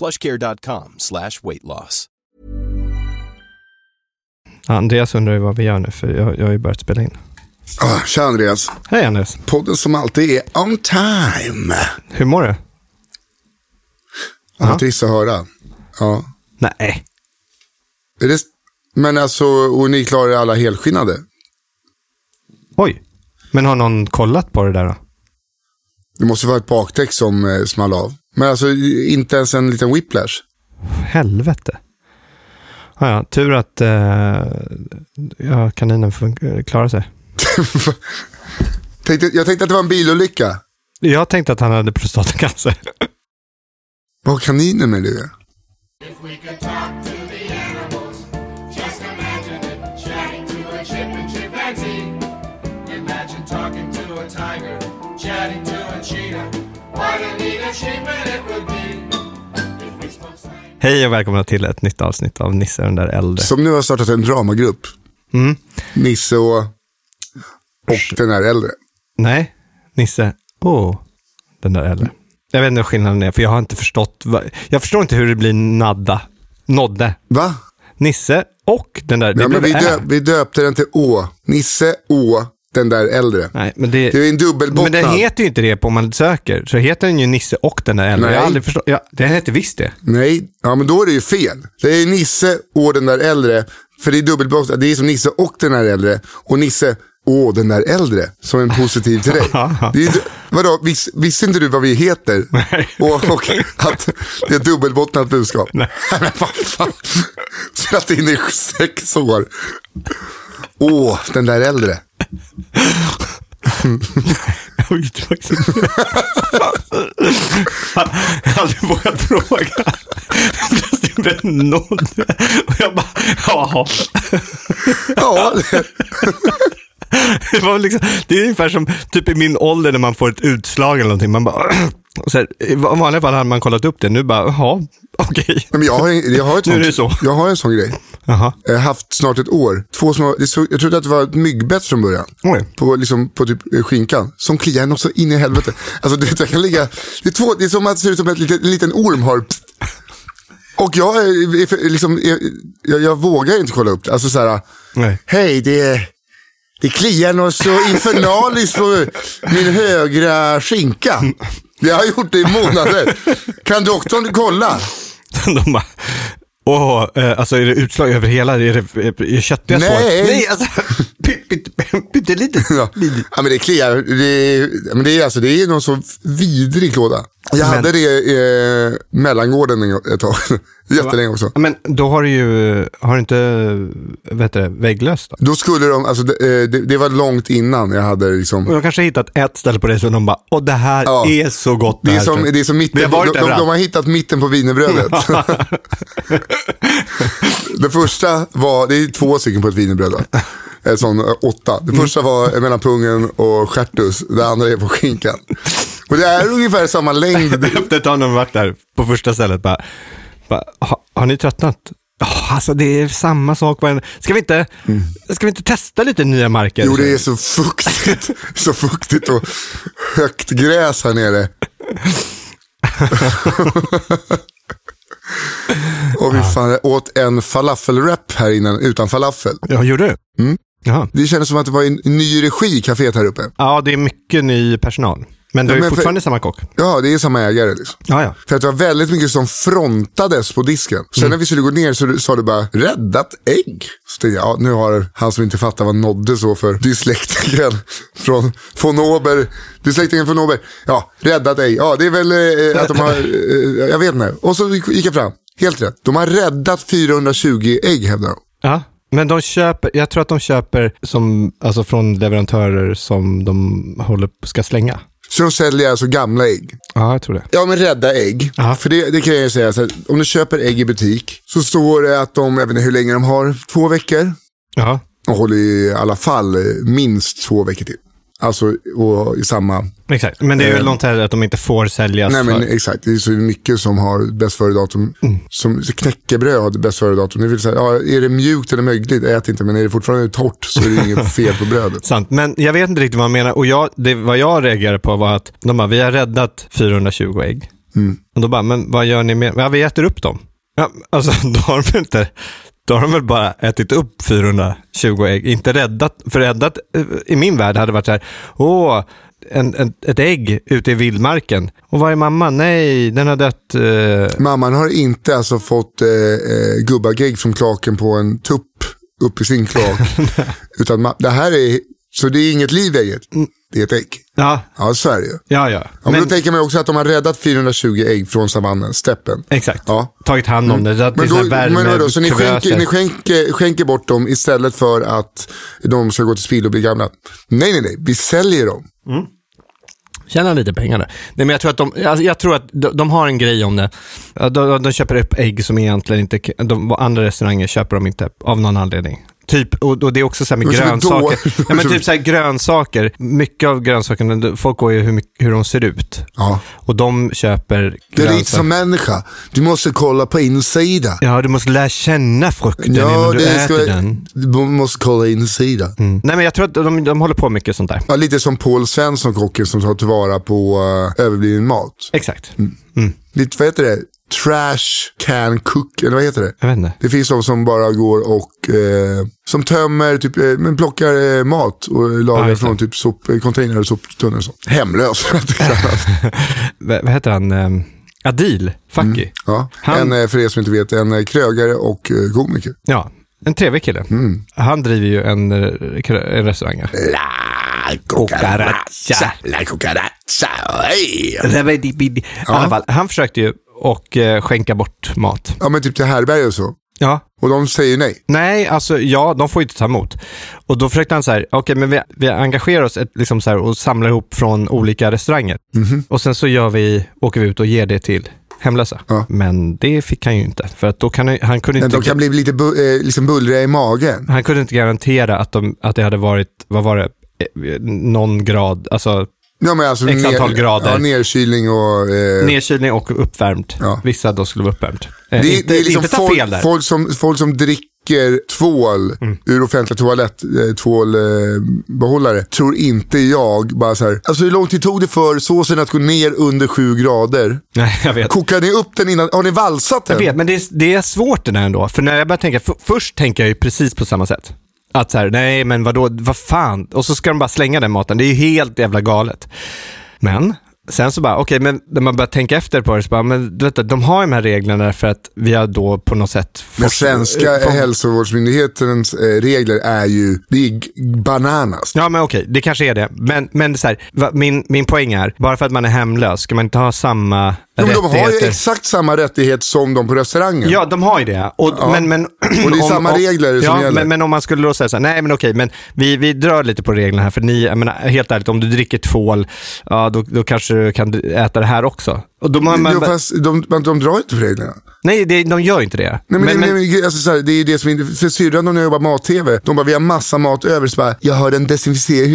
plushcare.com slash weight loss. Andreas undrar ju vad vi gör nu, för jag, jag har ju börjat spela in. Ah, tja Andreas. Hej Andreas, Podden som alltid är on time. hur mår du? Ja. Trist att höra. Ja. Nej, Är det, men alltså, och ni klarar alla helskinnade? oj. Men har någon kollat på det där då? Det måste vara ett bakdäck som eh, small av. Men alltså inte ens en liten whiplash. Helvete. Ja, ja, tur att eh, ja, kaninen klarar sig. tänkte, jag tänkte att det var en bilolycka. Jag tänkte att han hade prostatacancer. Vad har kaninen med det? Hej och välkomna till ett nytt avsnitt av Nisse den där äldre. Som nu har startat en dramagrupp. Mm. Nisse och, och den här äldre. Nej, Nisse. Åh, den där äldre. Jag vet inte vad skillnaden är, för jag har inte förstått. vad- Jag förstår inte hur det blir nadda. Nodde. Va? Nisse och den där. Det Ja, men vi, Ä. döp, vi döpte den till Å. Nisse Å, den där äldre. Nej, men det, Det är en dubbelbottnad. men den heter ju inte det på om man söker. Så heter den ju Nisse och den där äldre. Nej. Jag har aldrig förstått. Ja, den heter visst det. Nej, ja men då är det ju fel. Det är Nisse och den där äldre. För det är dubbelbottnad. Det är som Nisse och den där äldre. Och Nisse och den där äldre. Som en positiv till dig. det är, vadå, vis, visste inte du vad vi heter? Nej. Och, och att det är dubbelbottnat budskap. Nej. men vad fan. Satt in i sex år. Åh, den där äldre. Jag vet faktiskt inte. Jag aldrig vågat fråga. Blev det Nodde. Och jag bara, jaha. Ja, det, var liksom, det är ungefär som typ i min ålder när man får ett utslag eller någonting. Man bara, så här, I vanliga fall hade man kollat upp det. Nu bara, jaha, okej. men jag, har, jag, har ett sånt- så. jag har en sån grej. Jag har haft snart ett år. Två små, jag trodde att det var ett myggbett från början. Oj. På, liksom, på typ eh, skinkan. Som kliar något så in i helvete. Alltså det, det kan ligga, det är, två, det är som att det ser ut som en liten, en liten orm har... Och jag, är, liksom, jag, jag vågar inte kolla upp det. Alltså så här, Nej. hej det, det kliar något så infernaliskt på min högra skinka. Jag har gjort det i månader. Kan doktorn kolla? De bara, åh, eh, alltså är det utslag över hela, är det, är det köttiga Nej. sår? Nej, alltså, pyttelitet. Ja. ja, men det kliar. Det, men det, är, alltså, det är någon så vidrig låda. Jag Men- hade det i eh, mellangården en- ett tag. Jättelänge också. Men då har du ju, har du inte, heter det, vägglöst då? Då skulle de, alltså det, eh, det, det var långt innan jag hade Och liksom. de kanske har hittat ett ställe på det så de bara, åh det här Ja. är så gott. Det är här, som, tror jag." det är som mitten, har de, de, de, har hittat mitten på wienerbrödet. det första var, det är två stycken på ett wienerbröd. va? Ett sån eh, åtta. Det första var mellan pungen och stjärtus. Det andra är på skinkan. Och det är ungefär samma längd. Efter ett tag när de varit där på första stället bara ha, har ni tröttnat? Ja, alltså det är samma sak. varenda- Ska vi inte, ska vi inte testa lite nya marker? Jo, det är så fuktigt. så fuktigt och högt gräs här nere. och vi fan åt en falafelwrap här innan utan falafel. Ja, gjorde du? Mm. Jaha. Det kändes som att det var en ny regi i kaféet här uppe. Ja, det är mycket ny personal. Men du Ja, är för- fortfarande samma kock? Ja, det är samma ägare liksom. Ja, ja. För att det var väldigt mycket som frontades på disken. Sen Mm. när vi skulle gå ner så sa du bara räddat ägg. Så tänkte jag, ja, nu har han som inte fattar vad nådde så för dyslektikern från von Ober. Dyslektikern från Ober. Ja, räddat ägg. Ja, det är väl eh, att de har, eh, jag vet inte. Och så gick jag fram. Helt rätt. De har räddat 420 ägg hävdar de. Ja, men de köper, jag tror att de köper som, alltså från leverantörer som de håller, ska slänga. Så de säljer alltså gamla ägg. Ja, jag tror det. Ja, men rädda ägg. Ja. För det, det kan jag ju säga, så här, om du köper ägg i butik så står det att de, jag vet inte hur länge de har, två veckor. Ja, Och håller i alla fall minst två veckor till. Alltså och i samma... exakt. Men det är väl något här att de inte får säljas Nej men för... exakt, det är så mycket som har bäst före-datum. Mm. Som knäckebröd har bäst före-datum. Det vill säga, ja, är det mjukt eller mögligt, ät inte. Men är det fortfarande torrt så är det inget fel på brödet. Sant, men jag vet inte riktigt vad de menar. Och jag, det, vad jag reagerade på var att de bara, vi har räddat 420 ägg. Och då bara, men vad gör ni med, ja vi äter upp dem. Ja, alltså då har de inte, då har de väl bara ätit upp 420 ägg, inte räddat, för räddat eh, i min värld hade varit så här, åh, en, en, ett ägg ute i vildmarken. Och vad är mamma? Nej, den har dött. Eh, Mamman har inte alltså fått eh, eh, gubbagägg från klaken på en tupp upp i sin klak. Utan det här är, så det är inget liv i ägget. Det är ett ägg. ja, Ja, så är det ju. ja, ja. Ja, men, då tänker man också att de har räddat 420 ägg från savannen, steppen. Exakt. Ja. Tagit hand om det. det Men, då, värme, men vadå, så ni skänker, ni skänker, skänker bort dem istället för att de ska gå till spill och bli gamla? Nej, nej, nej. Vi säljer dem. Tjäna lite pengar där. Nej, men jag tror att de, jag, jag tror att de, de har en grej om det. De, de köper upp ägg som egentligen inte, de, andra restauranger köper de inte av någon anledning. Typ, och, och det är också så här med grönsaker. ja, men typ så här grönsaker. Mycket av grönsakerna, folk går ju hur, mycket- hur de ser ut. Ja. Och de köper Det är lite grönsaker. som människa. Du måste kolla på insida. Ja, du måste lära känna frukten Ja, innan du äter ska, den. du måste kolla insida. Mm. Nej, men jag tror att de, de håller på mycket sånt där. Ja, lite som Paul Svensson, kocken som tar tillvara på uh, överbliven mat. Exakt. Lite, vad heter det? Trash can cook, eller vad heter det? Jag vet inte. Det finns de som bara går och eh, som tömmer, typ, eh, men plockar eh, mat och lagar Ja, från typ sop, eh, container och soptunnor och sånt. Hemlös. vad, heter han? Um, Adil Fakki. ja. Han- En, eh, för er som inte vet, en eh, krögare och komiker. Ja, en trevlig kille. Mm. Han driver ju en, en restaurang. La cucaracha. La cucaracha. Hey. Fall, han försökte ju och eh, skänka bort mat. Ja, men typ till härberge och så. Ja. Och de säger nej. Nej, alltså ja, de får ju inte ta emot. Och då försökte han så här, okej men vi, vi engagerar oss ett, liksom så här, och samlar ihop från olika restauranger. Mhm. Och sen så gör vi, åker vi ut och ger det till hemlösa. Ja. Men det fick han ju inte, för att då kan han, han kunde Men inte... de kan bli lite bu- eh, liksom bullriga i magen. Han kunde inte garantera att, de, att det hade varit, vad var det, Eh, någon grad, alltså Ja, men alltså X antal grader. Ja, nedkylning och... Eh, nedkylning och uppvärmt. Ja. Vissa då skulle vara uppvärmt. Eh, det, inte, det är liksom inte ta folk, fel där. Folk, som, folk som dricker tvål Mm. ur offentliga toalett, eh, tvålbehållare, tror inte jag bara så här. Alltså hur lång tid tog det för såsen att gå ner under sju grader? Nej, jag vet. Kokade ni upp den innan? Har ni valsat den? Jag vet, men det är, det är svårt det där ändå. För när jag börjar tänka, för, först tänker jag ju precis på samma sätt. Att så här, nej men vadå, vad fan? Och så ska de bara slänga den maten. Det är ju helt jävla galet. Men sen så bara, okej, men när man börjar tänka efter på det så bara, men du vet, de har ju de här reglerna för att vi har då på något sätt... Men svenska fått- hälsovårdsmyndighetens eh, regler är ju, det är bananas. Ja, men okej, det kanske är det. Men, men så här, min, min poäng är, bara för att man är hemlös, ska man inte ha samma Jo, men de har ju exakt samma rättighet som de på restaurangen. Ja, de har ju det. Och, Ja. men, men, Och det är samma regler som ja, gäller. Men, men om man skulle då säga så här, nej men okej, men vi, vi drar lite på reglerna här, för ni, jag menar, helt ärligt, om du dricker tvål, ja då, då kanske du kan äta det här också. Och då man, man, Jo, fast de, men de drar inte på reglerna. nej, det, de gör inte det. Nej, men, men, nej, men, alltså, så här, det är det som är, för syrran de när jag jobbar mat-tv, de bara vi har massa mat över, så bara, jag har en desinficering,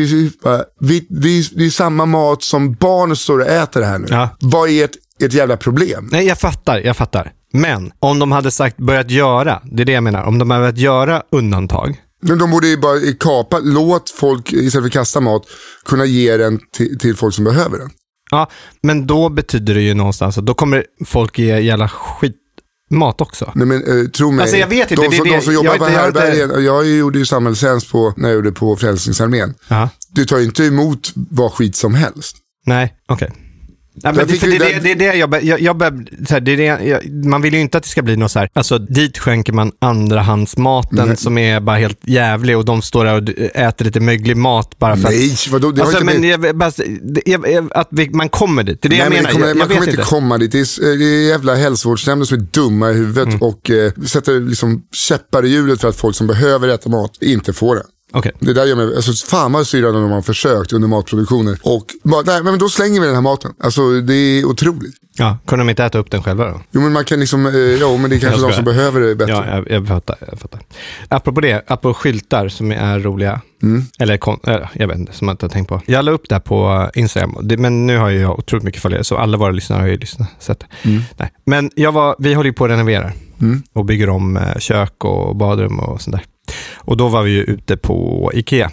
vi, det, är, det är samma mat som barn står och äter här nu. Ja. Vad är ert, ert jävla problem? nej, jag fattar, jag fattar. Men om de hade sagt, börjat göra, det är det jag menar, om de hade börjat göra undantag, Men de borde ju bara kapa, låt folk istället för att kasta mat kunna ge den till, till folk som behöver den. Ja, men då betyder det ju någonstans att då kommer folk ge jävla skit mat också. Nej men uh, tro mig, Alltså, jag vet inte, de, det som, det- de som jag jobbar vet på inte, jag härbärgen, jag gjorde ju samhällstjänst på, när jag gjorde på Frälsningsarmén. Du tar ju inte emot vad skit som helst. Nej, okej. Ja, Men det, är det jag, bör- jag, jag, bör- så här, det är det, jag, Man vill ju inte att det ska bli något så här, alltså dit skänker man andrahandsmaten Nej. som är bara helt jävlig och de står där och äter lite möglig mat bara för Nej, att... vadå? Det Alltså, men jag, bara, att vi, man kommer dit, det är det Nej, jag men menar. kommer, man kommer inte. komma dit. Det är, det är jävla hälsovårdsnämnden som är dumma i huvudet Mm. och eh, sätter liksom käppar i hjulet för att folk som behöver äta mat inte får det. Okej. Det där gör mig, alltså fan vad syrran de har försökt under matproduktionen. Och bara, nej men då slänger vi den här maten. Alltså det är otroligt. Ja, kunde de inte äta upp den själva då? Jo men man kan liksom, eh, ja men det är kanske de som behöver det bättre. Ja, jag, jag, fattar, jag fattar. Apropå det, apropå skyltar som är roliga. Mm. Eller kon- äh, jag vet inte, som jag inte har tänkt på. Jag la upp det här på Instagram, det, men nu har jag otroligt mycket följare, så alla våra lyssnare har ju lyssnat. Sett det. Mm. Nej. Men jag var, vi håller ju på att renovera och bygger om eh, kök och badrum och sånt där. Och då var vi ju ute på Ikea.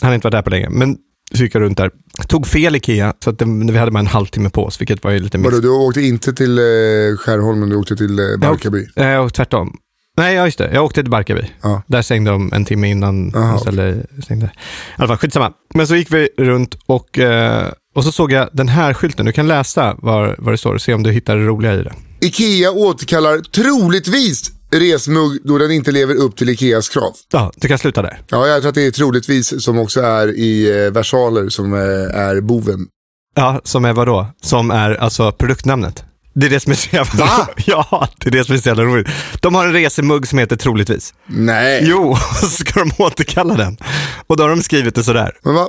Han har inte varit där på länge, men så gick jag runt där. Tog fel Ikea, så att det, vi hade bara en halvtimme på oss, vilket var ju lite Vadå, missat. du åkte inte till eh, Skärholmen, du åkte till eh, Barkarby. Jag åkte tvärtom. Nej, ja, just det. Jag åkte till Barkarby. Ja. Där stängde de en timme innan Aha, de ställde, stängde. I alla fall, skitsamma. Men så gick vi runt och, eh, och så såg jag den här skylten. Du kan läsa vad, vad det står och se om du hittar det roliga i det. Ikea återkallar troligtvis resmugg då den inte lever upp till Ikeas krav. Ja, du kan sluta där. Ja, jag tror att det är troligtvis som också är i eh, versaler som eh, är boven. Ja, som är vad då? Som är alltså produktnamnet. Det är det som är så jävla Va? Ja, det är det som är så jävla roligt. De har en resemugg som heter troligtvis. Nej. Jo, så ska de återkalla den. Och då har de skrivit det sådär. Men va?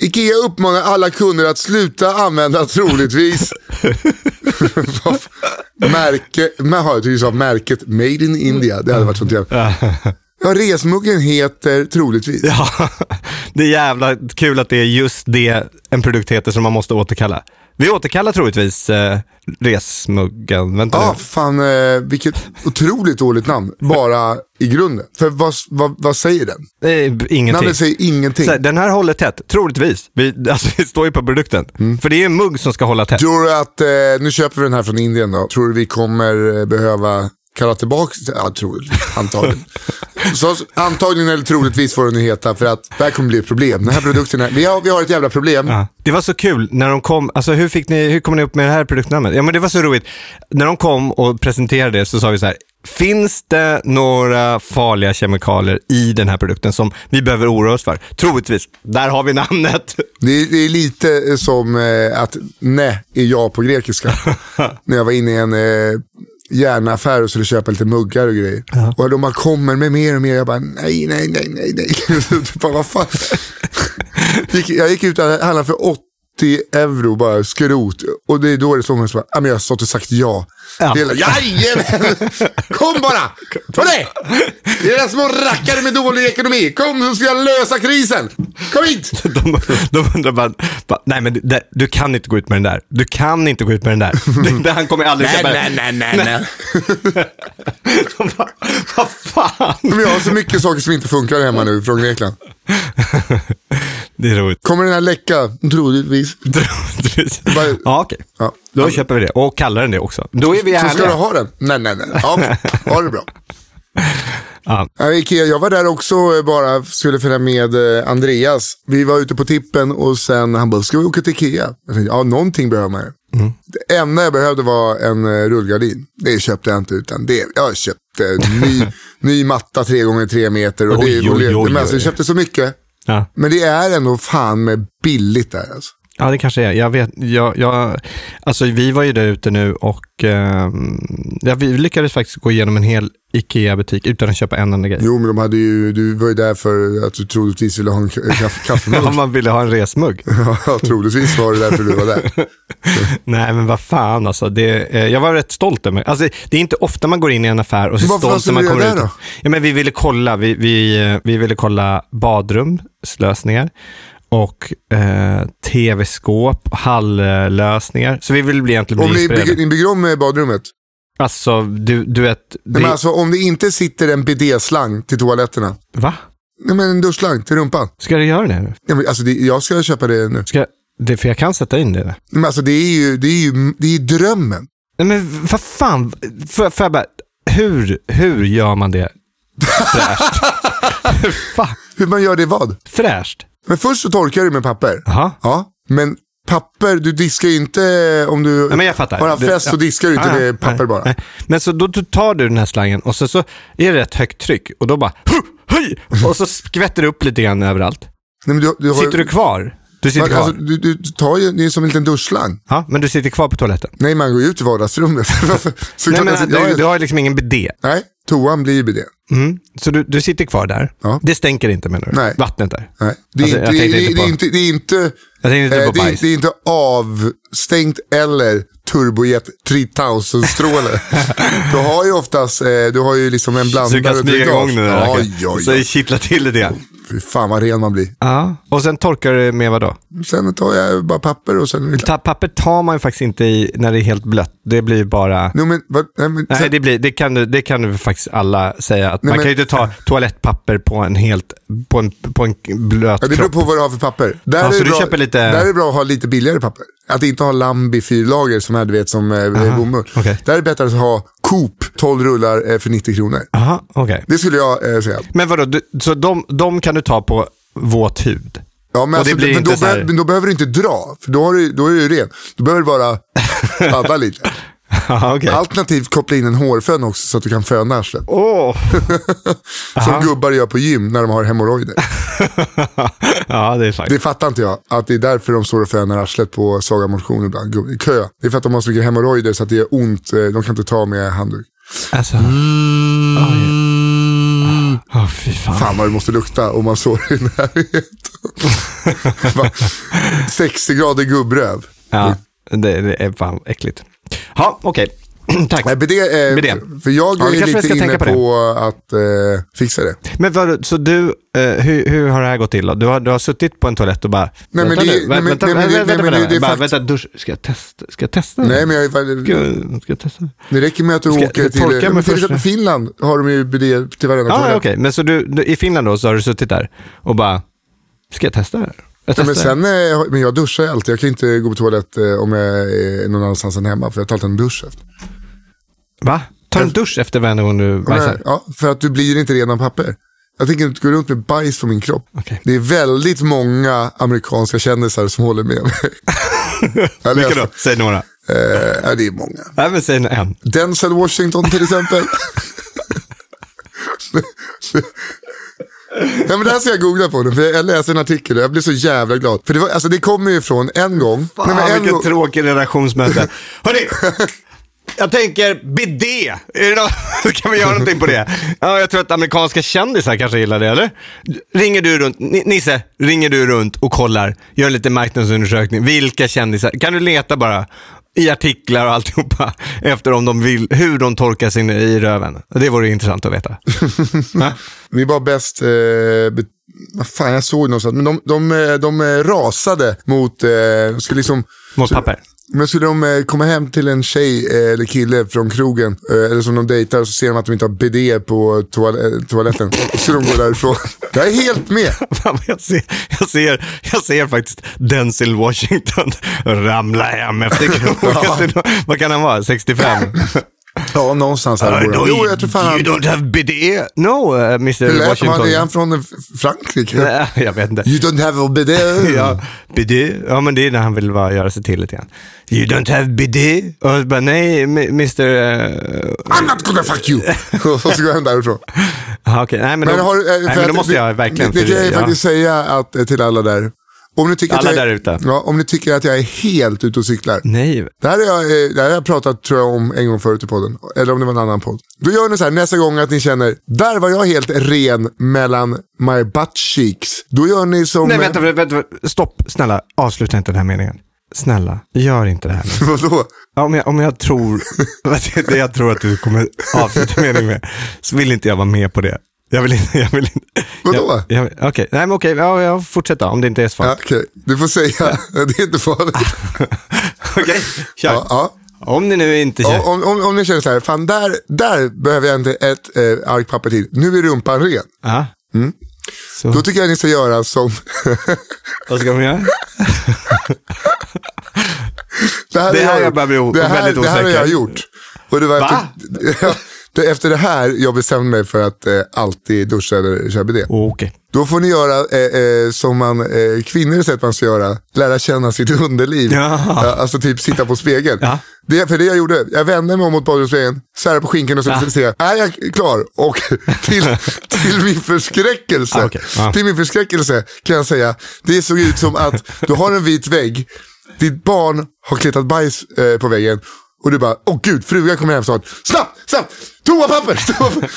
Ikea uppmanar alla kunder att sluta använda troligtvis. Märke, men har jag sa märket Made in India. Det hade varit sånt jävla. Ja, resmuggen heter troligtvis. Ja, det är jävla kul att det är just det en produkt heter som man måste återkalla. Vi återkallar troligtvis eh, resmuggen. Vänta Ja, nu. fan eh, vilket otroligt dåligt namn. Bara i grunden. För vad, vad, vad säger den? Eh, ingenting. Namnet säger ingenting. Här, den här håller tätt, troligtvis. Vi, alltså, det står ju på produkten. Mm. För det är en mugg som ska hålla tätt. Tror du att, eh, nu köper vi den här från Indien då. Tror du vi kommer eh, behöva kalla tillbaka? Ja. Antagligen. Så antagligen eller troligtvis får den heta för att det här kommer bli ett problem. Den här produkten, är, vi, har, vi har ett jävla problem. Ja. Det var så kul när de kom, alltså hur, fick ni, hur kom ni upp med det här produktnamnet? Ja men det var så roligt. När de kom och presenterade det så sa vi så här, finns det några farliga kemikalier i den här produkten som vi behöver oroa oss för? Troligtvis, där har vi namnet. Det, är, det är lite som eh, att nej är ja på grekiska. När jag var inne i en eh, järnaffär och skulle köpa lite muggar och grejer. Och de bara kommer med mer och mer. Jag bara nej, nej, nej, nej, nej. bara, vad fan? Jag gick ut och handlade för 80 euro bara skrot. Och det är då det står mig så bara, "Ja, men jag har stått och sagt ja. Ja. Det är, Jajamän! Kom bara! Ta det! Det är små rackare med dålig ekonomi. Kom så ska jag lösa krisen. Kom hit! De, de undrar bara, bara nej men det, du kan inte gå ut med den där. Du kan inte gå ut med den där. Det, det, han kommer aldrig köpa den. nej, nej, nej. De bara, Vad fan? Men jag har så mycket saker som inte funkar hemma nu från Grekland. Det är roligt. Kommer den här läcka? Troligtvis. Bara- ja, okej. Ja. Då köper vi det och kallar den det också. Då är vi Så ska ärliga. du ha den? Nej, nej, nej. Ja, ha det bra. Ja. Ikea, jag var där också eh, bara, skulle följa med eh, Andreas. Vi var ute på tippen och sen han bara, ska vi åka till Ikea? Jag tänkte, ja, någonting behöver man ju. Mm. Det enda jag behövde var en eh, rullgardin. Det köpte jag inte utan det, jag köpte en ny, ny matta 3 gånger 3 meter. Och det, Oj, oj, oj, men alltså, jag oj. köpte så mycket. Ja. Men det är ändå fan med billigt där alltså ja, det kanske är. Jag vet, jag, jag, alltså vi var ju där ute nu och ehm, ja, vi lyckades faktiskt gå igenom en hel Ikea-butik utan att köpa en enda grej. Jo, men de hade ju, du var ju där för att du troligtvis ville ha en ka- kaffe, kaffemugg. Om man ville ha en resmugg. ja, troligtvis var det därför du var där. Nej, men vad fan alltså. Det, eh, jag var rätt stolt över mig. Alltså, det är inte ofta man går in i en affär och så stolt när man kommer göra ut. då? Ja, men vi ville kolla, vi, vi, eh, vi ville kolla badrumslösningar och eh, tv-skåp, halllösningar. Så vi ville bli egentligen bli Om ni bygger, ni bygger om eh, badrummet. Alltså, du, du vet. Det, Nej, men alltså, om det inte sitter en bidé-slang till toaletterna. Va? Nej, men en duschslang till rumpan. Ska du göra det nu? Nej, men, alltså, det, jag ska köpa det nu. Ska, det? För jag kan sätta in det. Nej, Men, alltså, det är ju, det är ju det är drömmen. Nej, men vad fan, får, jag bara, hur, hur gör man det fräscht? Hur man gör det vad? fräscht? Men först så torkar du med papper. Jaha. Ja, men papper, du diskar ju inte om du Ja, men jag fattar. har haft fest så diskar du inte Ja, med papper nej, bara. nej. Men så då tar du den här slangen och så, så är det ett högt tryck och då bara "Hu! höj! Och så skvätter det upp lite grann överallt. Nej, men du, du har, Sitter du kvar? Du sitter man, kvar? alltså, du, du tar ju, det är som en liten duschslang. Ja, men du sitter kvar på toaletten? Nej, man går ut i vardagsrummet. så Nej, men du, har, jag- du har liksom ingen bidé. Nej, toan blir ju det. Mm. Så du, du sitter kvar där. Ja. Det stänker inte menar du? Nej. Vattnet där? Nej. Det, är Alltså, inte, jag det, tänkte det, inte det, är på- inte, det är inte, Jag tänkte inte eh, det, är- det är inte avstängt eller turbojet 3000-stråle. du har ju oftast, eh, du har ju liksom en Så blandare. du kan smyga igång den där? Oj, oj, Så kittlar till lite grann? Fy fan vad ren man blir. Ja. Och sen torkar du med vad då? Sen tar jag bara papper och sen... Ta, papper tar man ju faktiskt inte i när det är helt blött. Det blir bara... Nej, men, vad, nej, men, Nej, sen, det, blir, det, kan du, det kan du faktiskt alla säga. Att Nej, man men- kan ju inte ta toalettpapper på en helt, på en, på en blöt ja, det beror kropp. på vad du har för papper. Där, Ja, är så du bra, köper lite- där är det bra att ha lite billigare papper. Att inte ha Lambi fyrlager som är du vet som eh, bomull. okej. Där är det bättre att ha Coop 12 rullar eh, för 90 kronor. Aha, okej. Det skulle jag eh, säga. Men vadå, du, så de, de kan du ta på våt hud? Ja, men, alltså, men, då här- be- men då behöver du inte dra, för då, har du, då är du ren. Då behöver du bara padda lite. Okej. Alternativt koppla in en hårfön också så att du kan föna arslet. Åh! Som gubbar gör på gym när de har hemorrojder. ja, det är faktiskt. Det fattar inte jag, att det är därför de står och fönar arslet på Saga Motion ibland. I kö. Det är för att de har så mycket hemorrojder så att det gör ont. eh, De kan inte ta med handduk. Alltså. Åh, fy fan. Fan vad det måste lukta om man står i närheten. Va? 60 grader gubbröv. Ja, det, det är fan äckligt. Ja, okej. Tack. Nej, det är, Bidé. för- jag Ja, är lite ska inne tänka på, på att eh, fixa det. Men vad, så du, eh, hur, hur har det här gått till då? Du har, du har suttit på en toalett och bara... Nej, men vänta det- nu, nej, men- vänta, nej, men det- vänta, nej, men vänta, det- det bara, fakt- vänta, dusch, ska jag testa? Ska jag testa? Nej, men jag, Ska, jag- ska jag testa? det räcker med att du Ska- åker till, men till exempel Finland har de ju bidé till varenda Ja, toalett. okej. Men så du, du, i Finland då så har du suttit där och bara, ska jag testa det här? Jag Ja, men, sen, eh, men jag duschar alltid. Jag kan inte gå på toalett eh, om jag är någon annanstans än hemma. För jag tar alltid en dusch efter. Va? Tar du en dusch efter varje gång du bajsar? Ja, för att du blir inte ren av papper. Jag tänker inte gå runt med bajs på min kropp. Okej. Det är väldigt många amerikanska kändisar som håller med mig. Vilka då? Säg några. Eh, det är många. Nej, men säg en. Denzel Washington till exempel. Nej, men det här ska jag googla på nu, för jag läste en artikel och jag blev så jävla glad. För det, var, alltså, det kommer ju från en gång. Fan, Nej, men en vilket gång tråkigt redaktionsmöte. Hörni, jag tänker bidé. Kan vi göra någonting på det? Ja, jag tror att amerikanska kändisar kanske gillar det, eller? Ringer du runt, Ni- Nisse, ringer du runt och kollar, gör en liten marknadsundersökning. Vilka kändisar? Kan du leta bara i artiklar och alltihopa efter om de vill, hur de torkar sin i röven? Det vore intressant att veta. Vi var bäst, eh, vad fan jag såg någonstans, men de, de, eh, de, eh, rasade mot, eh, skulle liksom, Mot papper. men skulle de eh, komma hem till en tjej eh, eller kille från krogen, eller som de dejtar, och så ser de att de inte har BD på toal- toaletten. Så de går därifrån. Jag är helt med. Jag, ser, jag, ser, jag ser faktiskt Denzel Washington ramla hem efter krogen. Vad kan han vara? 65? Ja, någonstans här bor han. Jo, jag tror fan you don't have bidet? No, uh, Mr Hur lät han? Är han från eh, Frankrike? Nej, jag vet inte. You don't have a bidet. Ja, bidet. Ja, men det är när han vill bara göra sig till lite grann. You don't have bidet? Och jag bara, nej, Mr... Uh, I'm not gonna fuck you. och så går han därifrån. aha, okej. Nej, men, Men, då, har, eh, nej, för men då att- måste jag verkligen... Det, det kan jag ja. faktiskt säga att, eh, till alla där. Om ni tycker Alla att jag, där ute. Ja, om ni tycker att jag är helt ute och cyklar. Nej, Det här, jag, eh, det här har jag pratat tror jag om en gång förut i podden. Eller om det var en annan podd. Då gör ni så här nästa gång att ni känner, där var jag helt ren mellan my butt cheeks. Då gör ni som... nej vänta, vänta, vänta, stopp. Snälla, avsluta inte den här meningen. Snälla, gör inte det här. nu. Vadå? Om jag, om jag tror, det jag tror att du kommer avsluta meningen med, så vill inte jag vara med på det. Jag vill inte, jag vill inte. Vadå? Jag, jag, okej, nej men okej, ja, jag fortsätter om det inte är så Ja, farligt. Okej, du får säga. det är inte farligt. Okej, kör. Ja, ja. Om ni nu inte Ja, känner... om, om, om ni känner så här, fan där, där behöver jag inte ett eh, ark papper till. Nu är rumpan ren. Ja. Så, Då tycker jag ni ska göra som... vad ska man göra? det här, Det har här jag jag börjar bli det här, väldigt Det här har osäker. jag gjort. Och det var Va? ja, det, efter det här jag bestämde mig för att eh, alltid duscha eller köra bidé. Okej. Då får ni göra eh, eh, som man, eh, kvinnor säger att man ska göra, lära känna sitt underliv. Ja. Alltså typ sitta på spegeln. Ja. Det, för det jag gjorde, jag vände mig om mot badrumsspegeln, särade på skinkan och så Ja. jag, är jag klar? Och till, till min förskräckelse, Ah, okej. Ja. till min förskräckelse kan jag säga, det såg ut som att du har en vit vägg, ditt barn har kletat bajs eh, på väggen och du bara, åh gud, frugan kommer hem snart. Snabbt, snabbt, toapapper! toapapper.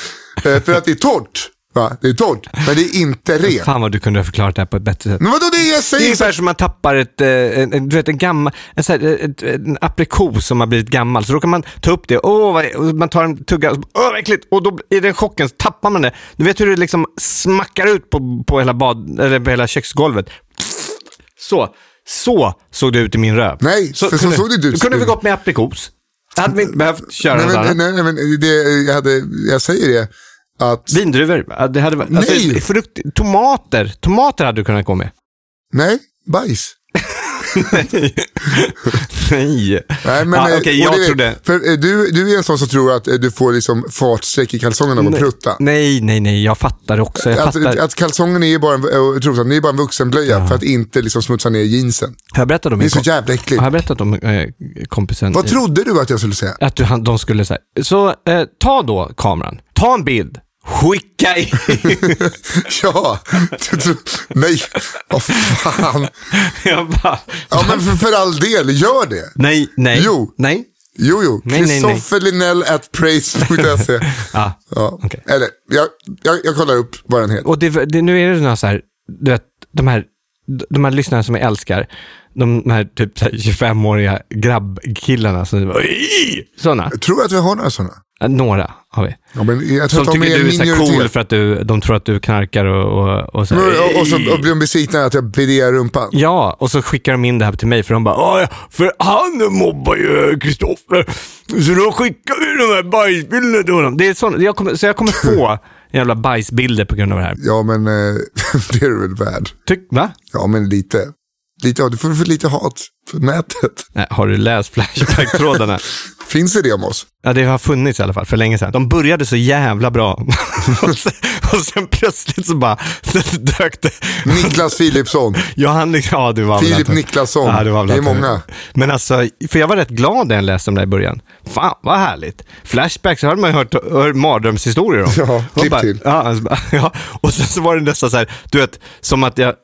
eh, för att det är torrt. Va? Det är torrt, men det är inte rent. Fan vad du kunde ha förklarat det här på ett bättre sätt. Men vadå det är jag Det är säger? ungefär som man tappar ett, eh, en, en, du vet, en gammal, en, så här, ett, en aprikos som har blivit gammal. Så då kan man ta upp det, åh, vad, och man tar en tugga, så, åh vad äckligt, och då i den chocken så tappar man det. Du vet hur det liksom smackar ut på, på, hela, bad, eller på hela köksgolvet. Så, så såg det ut i min röv. Nej, för så kunde, såg det ut. Du kunde vi gått med aprikos. Hade vi inte behövt köra Nej, något men, annat. nej, men det, jag, hade, jag säger det, att Vindruvor, det hade varit, alltså, Nej. frukt, tomater, tomater hade du kunnat gå med. nej, bajs. Nej. Nej, men, ja, eh, och jag trodde... För eh, du, du är en sån som tror att eh, du får liksom fartstreck i kalsongerna av att prutta. Nej, nej, nej, jag fattar också. Jag Att, fattar. att kalsongen är ju bara en, och trosan, det är bara en vuxenblöja för att inte liksom smutsa ner jeansen. Har jag berättat om Det är så jävla äckligt. Har jag berättat om eh, kompisen? Vad trodde du att jag skulle säga? Att du, han, de skulle säga. Så eh, ta då kameran, ta en bild, skicka in. ja, nej, vad fan. jag bara, Ja men för, för all del, gör det. nej, nej, Jo. nej. Jo, jo. Kristoffer Linell at praise.se. Ja, Ja. okej. Eller, jag, jag, jag kollar upp vad den heter. Och det, det, nu är det några så här, du vet, de här, de här lyssnarna som jag älskar, de här typ så här 25-åriga grabbkillarna som bara, sådana. Jag tror att vi har några sådana. Några har vi. Ja, men jag tror Som tycker är du är så cool för att du, de tror att du knarkar och, och, och så här, Och, och, så och blir de besvikna att jag bidéar rumpan. Ja, och så skickar de in det här till mig för de bara "Ja, ja, för han mobbar ju Kristoffer. Så då skickar vi de här bajsbilderna till honom. Det är sån, jag kommer, så jag kommer få jävla bajsbilder på grund av det här. Ja, men eh, det är du väl värd. Tyck, va? Ja, men lite. Lite ja, du får för lite hat för nätet. Nej, har du läst Flashback-trådarna? Finns det det om oss? ja, det har funnits i alla fall för länge sedan. De började så jävla bra. och, sen, och sen plötsligt så bara dök det. Niklas Philipsson. Ja, han liksom, ja, du var Filip Niklasson. Ja, det, var Det är många. Men alltså, för jag var rätt glad när jag läste om det i början. Fan, vad härligt. Flashbacks hade man ju hört, hört mardrömshistorier om. Ja, klipp bara, till. Ja, alltså, ja, och sen så var det nästan så här, du vet, som att jag,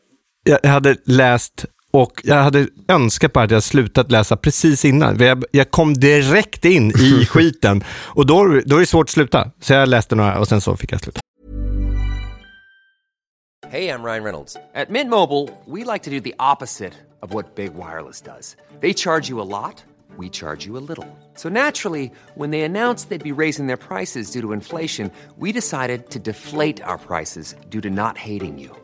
jag hade läst och jag hade önskat på att jag slutat läsa precis innan. Jag, jag kom direkt in i skiten och då, då är det svårt att sluta. Så jag läste några och sen så fick jag sluta. Hey, I'm Ryan Reynolds. At Mint Mobile, we like to do the opposite of what Big Wireless does. They charge you a lot, we charge you a little. So naturally, when they announced they'd be raising their prices due to inflation, we decided to deflate our prices due to not hating you.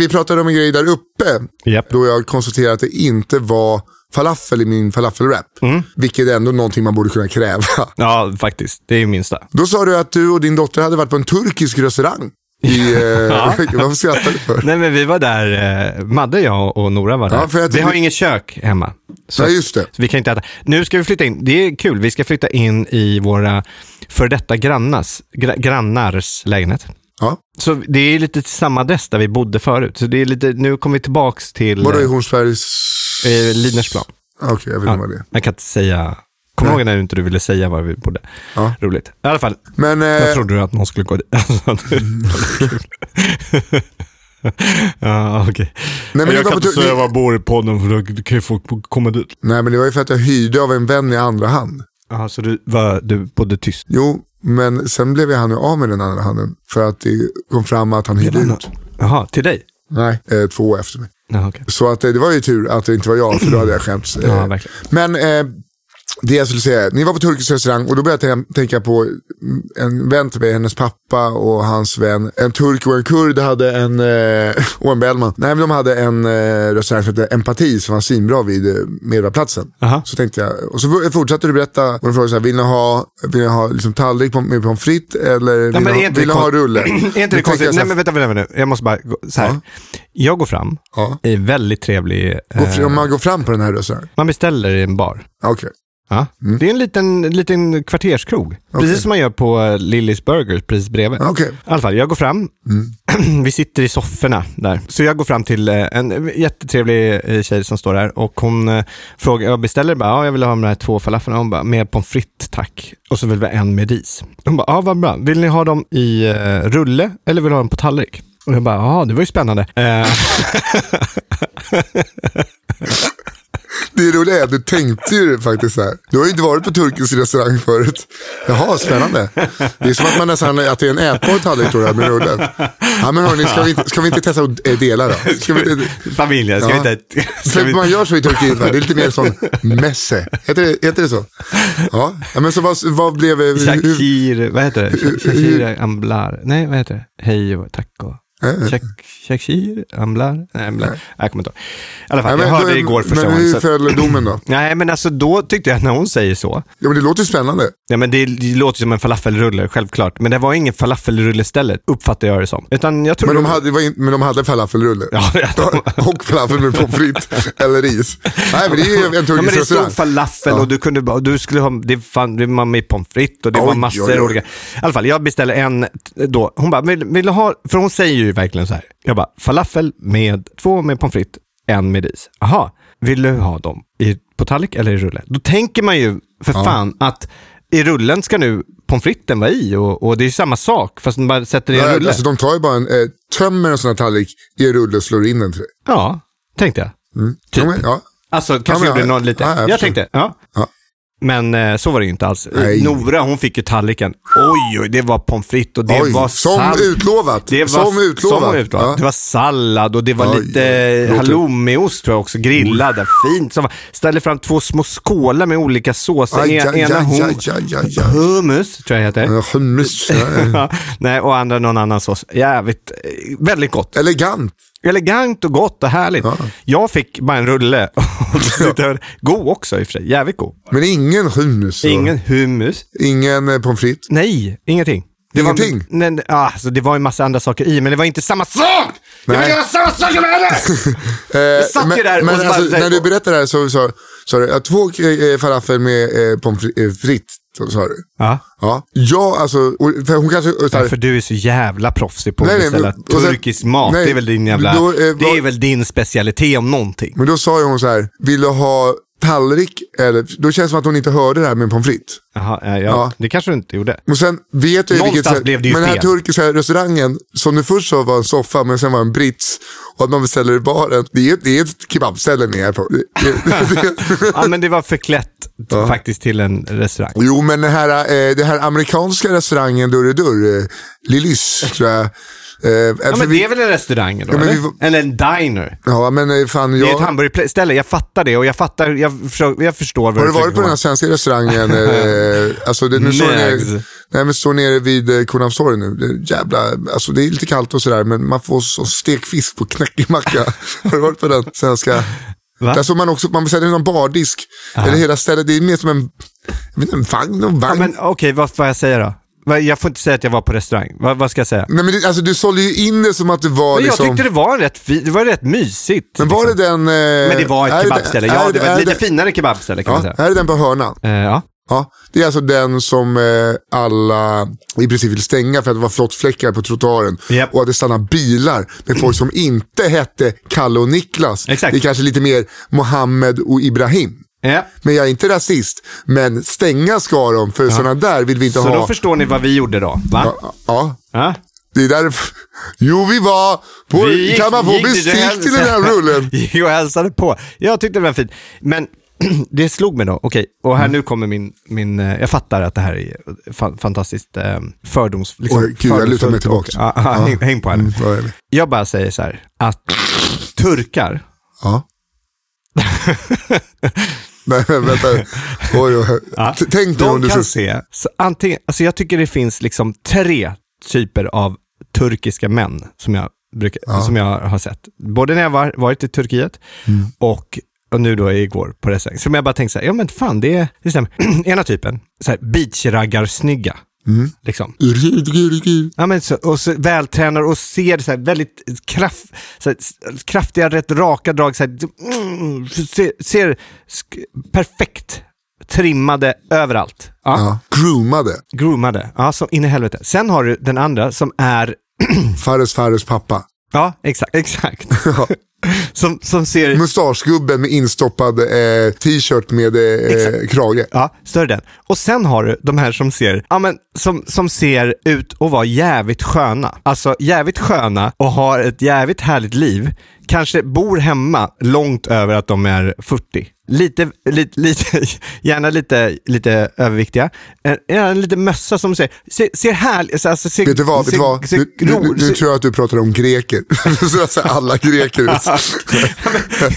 Vi pratade om en grej där uppe. Japp. Då jag konstaterade att det inte var falafel i min falafelwrap. Mm. Vilket är ändå någonting man borde kunna kräva. Ja, faktiskt. Det är ju minsta. Då sa du att du och din dotter hade varit på en turkisk restaurang. I, eh, Varför skrattar du för? Nej men vi var där, eh, Madde, jag och Nora var där. Ja, vi tycker- har inget kök hemma. Så, Nej, just det. så vi kan inte äta. Nu ska vi flytta in, det är kul, vi ska flytta in i våra för detta grannars, gra, grannars lägenhet. Ja. Så det är lite samma adress där vi bodde förut. Så det är lite, nu kommer vi tillbaks till Vadå i eh, Hornsbergs... eh, Lidnersplan. Okej, jag vet Ja, inte vad det är. jag kan inte säga, kommer du ihåg när du inte du ville säga var vi bodde? Ja. Roligt. I alla fall, Men, eh, jag trodde att någon skulle gå dit. Det ja, okej. Nej, men jag det kan inte säga ni- var jag bor i podden för då kan ju folk komma dit. nej, men det var ju för att jag hyrde av en vän i andra hand. Jaha, så du, var, du bodde tyst? Jo, men sen blev han av med den andra handen. För att det kom fram att han hyrde ut. Jaha, till dig? Nej, eh, två år efter mig. Jaha, okej. Så att, eh, det var ju tur att det inte var jag, för då hade jag skämts. Eh, Ja, verkligen. men eh, det jag skulle säga, ni var på turkisk restaurang och då började jag tän- tänka på en vän till mig, hennes pappa och hans vän. En turk och en kurd hade en, eh, och en Bellman. Nej men de hade en eh, restaurang som hette Empati som var svinbra vid eh, Medborgarplatsen. Så tänkte jag, och så fortsatte du berätta och de frågade så här, vill ni ha, vill ni ha liksom tallrik på- med pommes frites eller vill, Ja, ni ha, vill ha rulle? är inte det konstigt? Nej men vänta, vänta, vänta. Jag måste bara, gå, så här. Ja. Jag går fram, Ja. är väldigt trevlig. Eh, Om man går fram på den här restaurangen? man beställer i en bar. Okej. Ja. Det är en liten, liten kvarterskrog. Precis som man gör på eh, Lillys Burgers precis bredvid. Okej. I alla fall, jag går fram. Vi sitter i sofforna där. Så jag går fram till eh, en jättetrevlig eh, tjej som står där och hon frågar, jag beställer bara, ja jag vill ha de här två falafeln. Hon bara, med pommes frites tack. Och så vill vi ha en med ris. Hon bara, ja vad bra. Vill ni ha dem i rulle eller vill ni ha dem på tallrik? Och jag bara, ja det var ju spännande. Eh, Det roliga är att du tänkte ju faktiskt så här. Du har ju inte varit på turkisk restaurang förut. Jaha, spännande. Det är som att man nästan, att det är en ätbar tallrik tror jag med rullen. Ja men hörni, ska vi inte, ska vi inte testa att eh, dela då? Ska vi inte, familjen, ska Ja. vi inte... Ska vi, man gör så i Turkiet, va? det är lite mer sån messe. Heter det, heter det så? Ja, ja men så vad, vad blev... hur- Shakir, vad heter det? Shakir Amblar. Nej, vad heter det? Hej och tack och... Shak- Shakir Amblar? Nej, Amblar. Jag kommer inte ihåg. I alla fall, men jag hörde det igår första Men gången. hur så- föll domen då? Nej, men alltså då tyckte jag när hon säger så. Ja men det låter ju spännande. Ja, men det, det låter som en falafelrulle, självklart. Men det var ingen falafelrulle istället, uppfattar jag det som. Utan jag tror Men de hade, var in, men de hade falafelrulle. Ja, ja. Och falafel med pommes frites eller ris. Nej men det är ju en Ja, men turkisk det stod falafel Ja. och du kunde bara, och du skulle ha, det fann, det var med pommes frites och det var Oj, massor oj, oj. olika. I alla fall, jag beställde en då. Hon bara, vill, vill ha, för hon säger ju verkligen så här. Jag bara, falafel med, två med pommes frites, en med ris. Jaha, vill du ha dem i, på tallrik eller i rulle? Då tänker man ju för fan att i rullen ska nu pommes fritesen vara i och, och det är ju samma sak fast man bara sätter i en Ja, rulle. alltså, de tar ju bara en, eh, tömmer en sån här tallrik i en rulle och slår in den till dig. Ja, tänkte jag. Typ. Ja, men, ja. Alltså kanske men, gjorde ja, någon lite. ja, jag jag tänkte, ja. Men eh, så var det ju inte alls. Nej. Nora hon fick ju tallriken. Oj, oj, det var pommes frites och det Oj, var som utlovat. Det var, som utlovat. Som utlovat. Ja. Det var sallad och det var Oj, lite oj, oj. halloumiost tror jag också, grillad. där. Fint. Som ställde fram två små skålar med olika såser. Aj, En- ena hum- hummus, tror jag heter. Ja, Hummus. Nej, och andra någon annan sås. Jävligt, eh, väldigt gott. Elegant. Elegant och gott och härligt. Ja. Jag fick bara en rulle. Och så jag- god också i och för sig. Jävligt god. Men ingen hummus. och Ingen hummus. Ingen eh, pommes frites. Nej, ingenting. Det Ingenting? Var, nej, ah, alltså, det var en massa andra saker i, men det var inte samma sak! Jag Nej. vill göra samma saker med det! Eh, satt ju men där och men så bara- alltså, när du berättade det här så sa sa du att två eh, falafel med eh, pommes eh, frites. Sa du. Ja, Ja, ja alltså, för hon kanske... Så här, för du är så jävla proffsig på att Nej, nej, beställa turkisk mat. nej, det är väl din jävla, då, eh, det är väl din specialitet om någonting. men då sa ju hon så här, vill du ha tallrik eller... Då känns det som att hon inte hörde det här med pommes frites. Jaha, ja, ja, Ja. det kanske du inte gjorde. Och sen vet jag Någonstans så här- blev det ju Men den här turkiska restaurangen, som du först sa var en soffa, men sen var en brits. Och att man beställer i baren. Det är, det är ett kebabställe ni är på. Ja, men det var förklätt faktiskt till en restaurang. Jo, men den här, eh, det här amerikanska restaurangen Dörr i Dörr, eh, Lillys tror jag. Eh, Ja, men vi- det är väl en restaurang då, Ja, eller? vi Eller en diner. Ja, men eh, fan Det är ett jag... hamburgerställe, jag fattar det och jag fattar, jag, förstår, jag förstår Har du varit på den här svenska restaurangen? Eh, alltså det, nu står nere, nej, men står nere vid eh, Kornhamnstorg nu. Det jävla, alltså det är lite kallt och sådär, men man får så stekfisk på knäckemacka. Har du varit på den svenska? Va? Där såg man också, man beställer någon bardisk. Eller hela stället, det är mer som en, jag en vagn, Ja, vagn. men okej, vad får jag säga då? Jag får inte säga att jag var på restaurang. Va, vad ska jag säga? Nej, men det, alltså, du sålde ju in det som att det var Men jag liksom... tyckte det var rätt, det var rätt mysigt. Men var det liksom. den... Eh, Men det var ett kebabställe. är Ja, det var är ett lite det- finare kebabställe kan man Ja, säga. här är den på hörnan. Eh, ja. Ja, det är alltså den som eh, alla i princip vill stänga för att det var flottfläckar på trottoaren. Japp. Och att det stannar bilar med folk som inte hette Kalle och Niklas. Exakt. Det är kanske lite mer Mohammed och Ibrahim. Ja. Men jag är inte rasist. Men stänga ska de, för sådana där vill vi inte Så ha. då förstår ni vad vi gjorde då, va? ja, ja, Ja. det är därför. Jo, vi var på... Vi kan man få bestick till den här rullen? gick och hälsade på. Jag tyckte det var fint. Men det slog mig då, okej, och Mm. här nu kommer min, min, eh, jag fattar att det här är fa- fantastiskt eh, fördoms... Liksom, Oj, gud, jag lutar mig tillbaka. Ja, ja, häng, häng på nu. Mm? Jag bara säger så här, att turkar, Ja. Nej, vänta. Oj, oj. Ja. Tänk dig om du... kan se, så antingen, alltså jag tycker det finns liksom tre typer av turkiska män som jag, brukar, som jag har sett. Både när jag var, varit i Turkiet Mm. och, och nu då igår på restaurang. Som jag bara tänkte så här, ja men fan det, det stämmer. Ena typen, så här beachraggar-snygga. Mm. Liksom. Ja, men så, och så vältränade och ser så här väldigt kraft, så här, kraftiga, rätt raka drag. Så här, mm, ser ser perfekt trimmade överallt. Ja. Ja. Groomade. Groomade, ja, som in i helvete. Sen har du den andra som är, Fares Fares pappa. Ja exakt, exakt. som, som ser, Mustaschgubben med instoppad eh, t-shirt med eh, krage. ja, större den. Och sen har du de här som ser, ja men som, som ser ut att vara jävligt sköna. Alltså jävligt sköna och har ett jävligt härligt liv. Kanske bor hemma långt över att de är 40. Lite, lite, lite gärna lite, lite överviktiga. En, en liten mössa som ser, ser, ser härlig, alltså ser, Vet du vad? Vet ser, du vad? ser Nu, nu, nu, tror jag att du pratar om greker. så ser alla greker ut.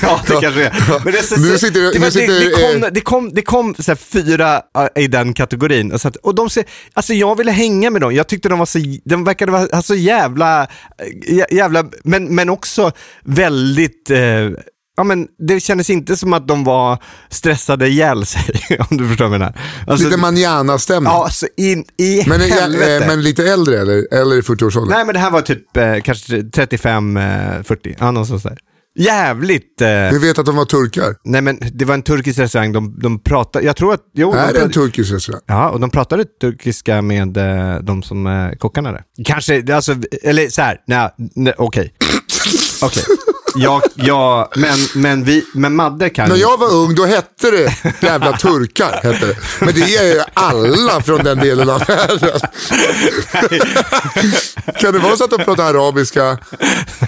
ja, det kanske är. Men det, så- Nu sitter- det, nu sitter, det, det kom, eh, det kom, det kom så fyra äh, i den kategorin. Och, så att, och de ser, alltså jag ville hänga med dem. Jag tyckte de var så, de verkade vara så jävla, jä- jävla men, men också väldigt, eh, ja men det kändes inte som att de var stressade ihjäl sig, om du förstår vad jag menar. Alltså, lite manjana-stämning. Ja, alltså in i men, eh, helvete. eh, men lite äldre eller? Eller i 40-årsåldern? Nej men det här var typ eh, kanske 35-40, ja någonstans där. Jävligt... Eh, Du vet att de var turkar? Nej men det var en turkisk restaurang, de, de pratade, jag tror att, jo, Är det en turkisk restaurang? ja, och de pratade turkiska med eh, de som eh, kockarna där. Kanske, alltså, eller så här, nej, nej okej. Okej. Ja, ja, men, men, vi, men Madde kan När jag var ung då hette det jävla turkar. Hette det. Men det är ju alla från den delen av världen. kan det vara så att de pratar arabiska?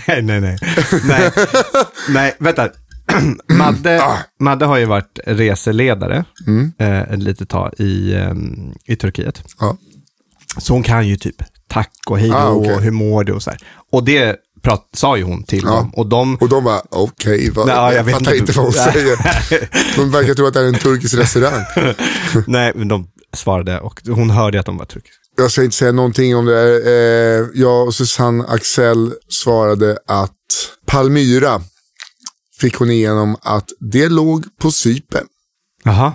Nej, nej, nej. Nej, nej vänta. Madde. Madde har ju varit reseledare Mm. eh, ett litet tag i, eh, i Turkiet. Ja. Så hon kan ju typ tack och hej då Ah, okej. och hur mår du och så här. Och det prat, sa ju hon till Ja. dem. Och de, Och de bara, okej, vad- Ja, jag jag, fattar inte. inte vad hon säger. De verkar tro att det är en turkisk restaurang. nej, men de svarade och hon hörde att de var turkiska. Jag ska inte säga någonting om det. här. Eh, jag och Susanne Axel svarade att Palmyra fick hon igenom att det låg på Cypern. Jaha,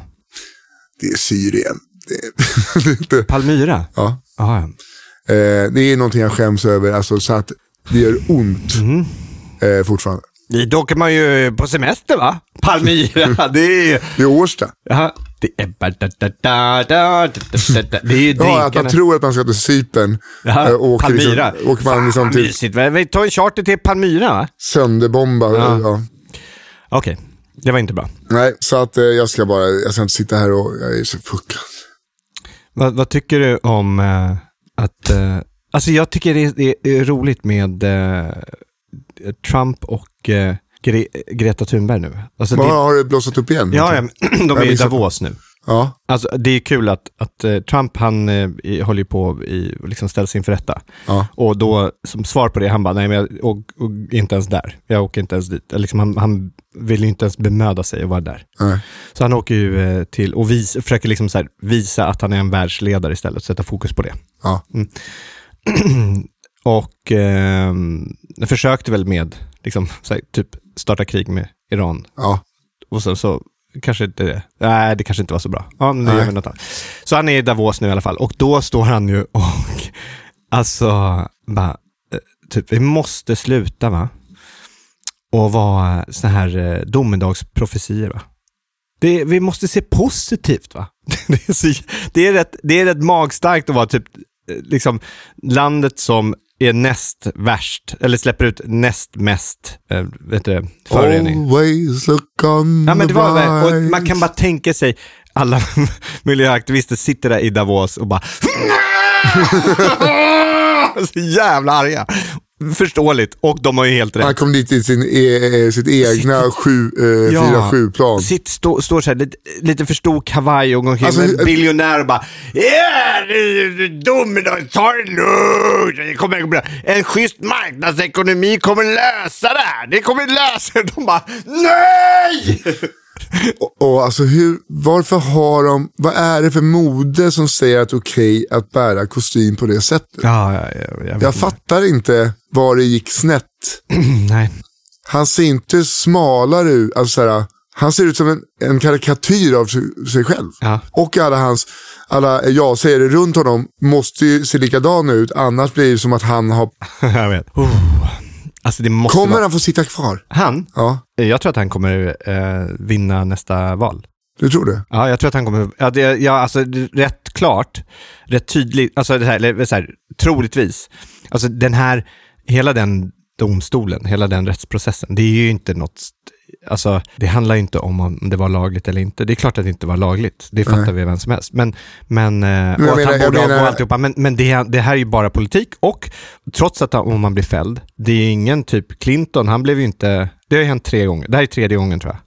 Det är Syrien. Det är, Palmyra? ja. Jaha, ja. eh, det är någonting jag skäms över. Alltså, så att det gör ont Mhm. eh, fortfarande. Dit åker man ju på semester va? Palmyra, det är. Det är Årsta. Jaha. Det är... Det är ju Ja, att man tror att man ska till Cypern. Eh, och åker Palmyra. Liksom, åker man liksom Fan, till mysigt. Vi tar en charter till Palmyra va? sönderbomba. Ja. Ja. Okej, det var inte bra. Nej, så att eh, jag ska bara, jag ska inte sitta här och, jag är så fuckad. Vad, vad tycker du om eh, att... Eh, alltså jag tycker det är, det är roligt med eh, Trump och eh, Gre Greta Thunberg nu. Alltså det, har det blossat upp igen? ja, de är i Davos nu. Ja, Alltså, det är kul att, att eh, Trump, han eh, i- håller ju på i, liksom ställs inför rätta. Ja. Och då, som svar på det, han bara, nej men jag och, och, inte ens där. Jag åker inte ens dit. Liksom, han, han vill ju inte ens bemöda sig att vara där. nej. Så han åker ju eh, till och vis, försöker liksom så här, visa att han är en världsledare istället, sätta fokus på det. Ja. Och eh, försökte väl med, liksom, här, typ starta krig med Iran. Ja. Och sen så kanske inte det. Nej, det kanske inte var så bra. Ja, Nej. gör vi något annat. Så han är i Davos nu i alla fall. Och då står han ju och, alltså, bara, eh, typ, vi måste sluta va? Och vara så här eh, domedagsprofetier va? Det, vi måste se positivt va? Det är, så, det, är rätt, det är rätt magstarkt att vara typ, liksom, landet som är näst värst, eller släpper ut näst mest, eh, vet du, förorening. Always look on Ja, men det var, och man kan bara tänka sig alla miljöaktivister sitter där i Davos och bara så jävla arga. Förståeligt, och de har ju helt rätt. Han kom dit i sin e sitt egna sju, eh, Ja. 4-7-plan. Sitt, stå, står så här, lite, lite för stor kavaj och går omkring Alltså, med en eh, biljonär och bara dum idag, ta det lugnt. Kommer. En schysst marknadsekonomi kommer lösa det här. Det kommer lösa det. De bara NEJ! Och, och alltså hur, varför har de, vad är det för mode som säger att okej att bära kostym på det sättet? Ja, ja, ja, jag Jag fattar inte var det gick snett. Nej. Han ser inte smalare ut, alltså så här, han ser ut som en, en karikatyr av sig, själv. Ja. Och alla hans, alla jag säger det runt honom måste ju se likadana ut, annars blir det som att han har, jag vet. Oh. Alltså det måste kommer vara... han få sitta kvar? Han? Ja, Jag tror att han kommer eh, vinna nästa val. du tror det? Ja, jag tror att han kommer, ja, det, ja alltså rätt klart, rätt tydligt, alltså det här, eller så här, troligtvis. Alltså den här, hela den domstolen, hela den rättsprocessen, det är ju inte något, alltså det handlar inte om om det var lagligt eller inte. Det är klart att det inte var lagligt, det fattar vi vem som helst. Men, men, eh, och att menar- han borde menar- avgå alltihopa, men, men det, det här är ju bara politik och trots att om man blir fälld, det är ingen typ Clinton, han blev ju inte, det har hänt tre gånger, det här är tredje gången tror jag.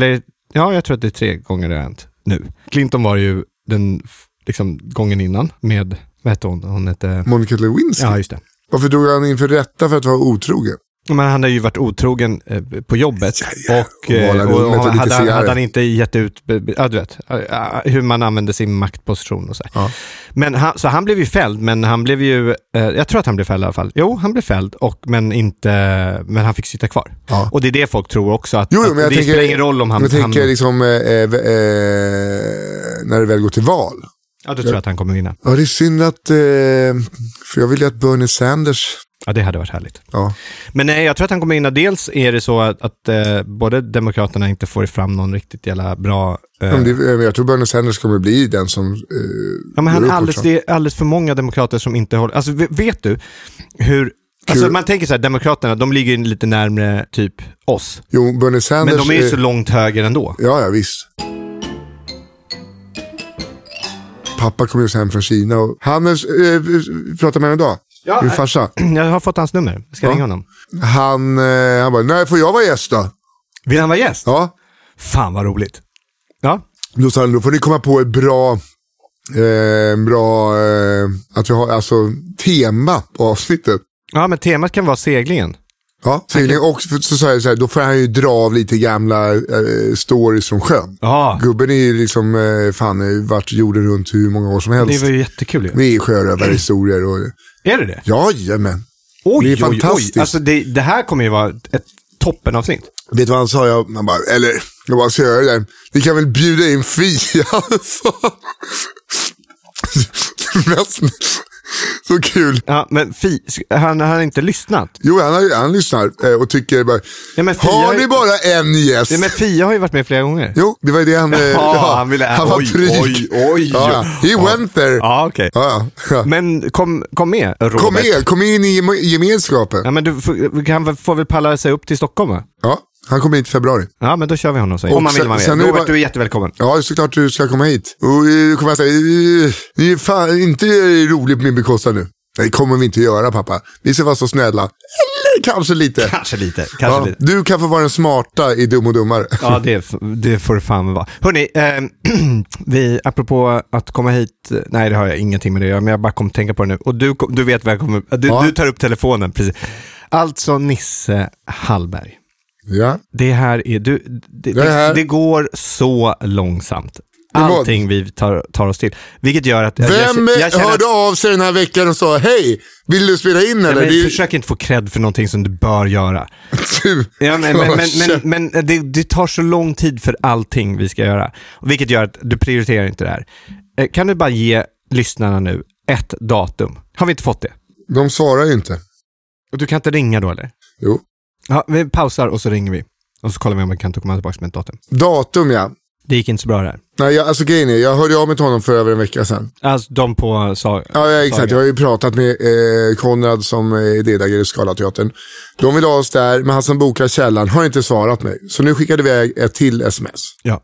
Eller ja, jag tror att det är tre gånger det har hänt nu. Clinton var ju den liksom, gången innan med, vad hette hon? Hon hette... Monica Lewinsky? Ja, just det. Varför drog han inför rätta för att vara otrogen? Men han hade ju varit otrogen eh, på jobbet ja. och, eh, och, och och hade, cigarrer. hade han inte gett ut, be- ja du vet, eh, hur man använde sin maktposition och så. Ja. Men han, så han blev ju fälld, men han blev ju, eh, jag tror att han blev fälld i alla fall. Jo, han blev fälld, och, men, inte, men han fick sitta kvar. Ja. Och det är det folk tror också, att, Jo, jo, att men jag det tänker, spelar ingen roll om han... jag tänker han liksom, eh, eh, eh, när det väl går till val. ja, då tror jag att han kommer vinna. Ja, det är synd att, eh, för jag vill ju att Bernie Sanders, Ja, det hade varit härligt. ja. Men nej, jag tror att han kommer vinna. Dels är det så att, att eh, både Demokraterna inte får fram någon riktigt jävla bra... Eh, Men det, eh, jag tror Bernie Sanders kommer bli den som... Eh, ja, men han alldeles, det är alldeles för många demokrater som inte håller... Alltså ve- vet du hur... Alltså man tänker så här, Demokraterna, de ligger lite närmare typ oss. Jo, Bernie Sanders... Men de är ju eh, så långt höger ändå. Ja, ja, visst. Pappa kom just hem från Kina och han eh, pratade med honom idag. Ja, Min farsa. Jag har fått hans nummer. Jag ska Ja. ringa honom. Han, eh, han bara, när får jag vara gäst då? Vill han vara gäst? Ja, Fan vad roligt. Ja, då sa han, då får ni komma på ett bra, eh, bra, eh, att vi har alltså tema på avsnittet. ja men temat kan vara seglingen. Ja, segling. och så, sa jag så här, då får han ju dra av lite gamla eh, stories från sjön. Ja, Gubben är ju liksom, eh, fan, ju varit jorden runt hur många år som det helst. var ju jättekul ju. Det är sjörövarhistorier och, Är det det? jajamän. Oj, Det är oj, oj. fantastiskt. Alltså det, det här kommer ju vara ett toppenavsnitt. Vet du vad han sa? Jag, man bara, eller, jag bara, ska jag göra det? Ni kan väl bjuda in Fia? han. Mest- Så kul. Ja, men Fi, han han har inte lyssnat. Jo, han, har- han lyssnar eh, och tycker bara, Ja, har har ju- ni bara en gäst? Ja, men Fia har ju varit med flera gånger. Jo, det var ju det han... eh, Ja, han ville- Han var oj, dryg. oj, oj. Ja, he Ja. went there. Ja, okej. Ja, ja. Men kom, kom med, Robert. Kom med, kom in i gem- gemenskapen. Ja, men du får- väl- får väl palla sig upp till Stockholm va? Ja, han kommer hit i februari. Ja, men då kör vi honom så. Om man vill vara med. Robert, bara- du är jättevälkommen. Ja, såklart du ska komma hit. Och eh, kommer jag säga, eh, det är fan inte roligt på min bekostnad nu. Det kommer vi inte göra pappa. Vi ska vara så snälla. Eller kanske lite. Kanske lite, kanske Ja, lite. du kan få vara den smarta i Dum och Dummare. Ja, det, det får det fan vara. Hörni, eh, vi, apropå att komma hit, nej det har jag ingenting med det att göra, men jag bara kom att tänka på det nu. Och du, du vet vad jag kommer, du, Ja. du tar upp telefonen, precis. Alltså Nisse Hallberg. Ja. Det här är, du, det, är här. det, det går så långsamt. allting vi tar, tar oss till. Vilket gör att... Vem jag, jag hörde att, av sig den här veckan och sa hej, vill du spela in eller? men, Det är ju- Försök inte få cred för någonting som du bör göra. Ja, men men, men, men, men det, det tar så lång tid för allting vi ska göra. Vilket gör att du prioriterar inte det här. Eh, Kan du bara ge lyssnarna nu ett datum? Har vi inte fått det? De svarar ju inte. Och du kan inte ringa då eller? Jo. Ja, vi pausar och så ringer vi. Och så kollar vi om vi kan komma tillbaka med ett datum. Datum ja. Det gick inte så bra det här. Nej, jag, alltså grejen är, jag hörde av mig till honom för över en vecka sedan. Alltså de på sa, Ja, ja exakt. Saga. Jag har ju pratat med eh, Konrad som är delägare i Scalateatern. De vill ha oss där, men han som bokar källan har inte svarat mig. Så nu skickade vi iväg ett till sms. Ja.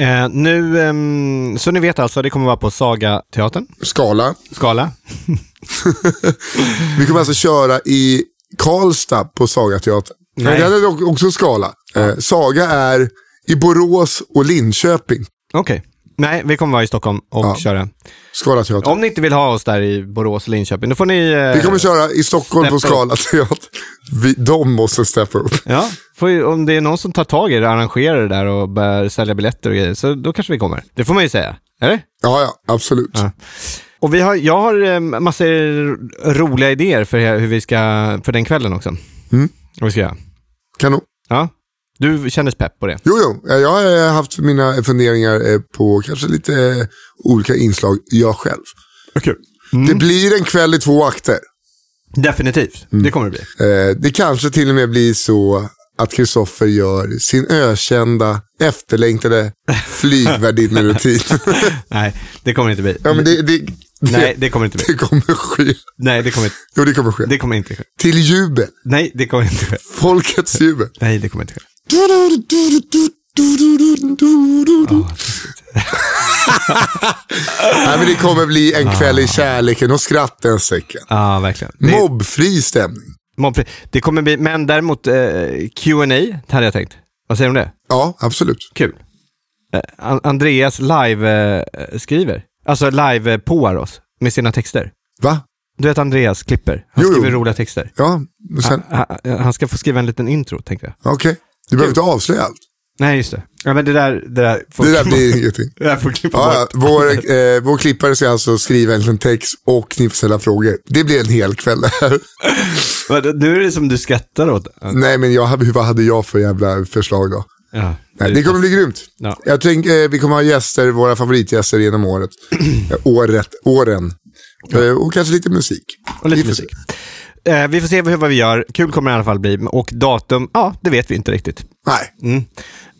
Eh, nu, ehm, så ni vet alltså, det kommer vara på Saga-teatern, Skala. Skala. Vi kommer alltså köra i Karlstad på Sagateatern. Nej. Det är också Skala. Eh, Saga är i Borås och Linköping. Okej. Nej, vi kommer vara i Stockholm och Ja. köra. Skalateatern. Om ni inte vill ha oss där i Borås och Linköping, då får ni... eh, Vi kommer köra i Stockholm på. Skalateatern. Vi, de måste steppa upp. Ja, ju- om det är någon som tar tag i det, arrangerar det där och börjar sälja biljetter och grejer, så då kanske vi kommer. Det får man ju säga. Eller? Ja, ja, absolut. Ja. Och vi har, jag har eh, massor roliga idéer för hur vi ska, för den kvällen också. Mm. Vad vi ska göra. Kanon. Ja. Du kändes pepp på det. Jo, jo. Jag har eh, haft mina funderingar eh, på kanske lite eh, olika inslag jag själv. Okej. Det blir en kväll i två akter. Definitivt. Mm. Det kommer det bli. Eh, det kanske till och med blir så att Kristoffer gör sin ökända, efterlängtade flygvärdinnerutin. Nej, det kommer inte bli. ja, men det, det, det, Nej, det kommer inte bli. det kommer ske. Nej, det kommer, Jo, det kommer ske. det kommer inte ske. Till jubel. Nej, det kommer inte ske. Folkets jubel. Nej, det kommer inte ske. Nej, men det kommer bli en kväll i kärleken och skrattens säcken. Ja, verkligen. Det, Mobbfri stämning. mobbfri. det kommer bli, men däremot eh, Q&A hade jag tänkt. Vad säger du om det? Ja, absolut. Kul. Eh, An- Andreas live eh, skriver. Alltså live eh, påar oss med sina texter. Va? Du vet Andreas klipper. Han Jo, jo. skriver roliga texter. Ja, och sen, Han, han, han ska få skriva en liten intro, tänkte jag. okej. Du behöver inte avslöja allt. Nej, just det. Ja, men det där, det där får Det där blir ingenting. Det där får klippa Ja, bort. vår, eh, vår klippare ska alltså skriva en liten text och ni får ställa frågor. Det blir en hel kväll. Men Nu är det som du skrattar åt. Nej, men jag, vad hade jag för jävla förslag då? Ja, Nej, det kommer bli grymt. Ja. Jag tänker eh, vi kommer ha gäster, våra favoritgäster genom året. Eh, året, åren. Eh, och kanske lite musik. Och lite Vi musik. Eh, vi får se hur, vad vi gör. Kul kommer det i alla fall bli. Och datum, ja, det vet vi inte riktigt. Nej,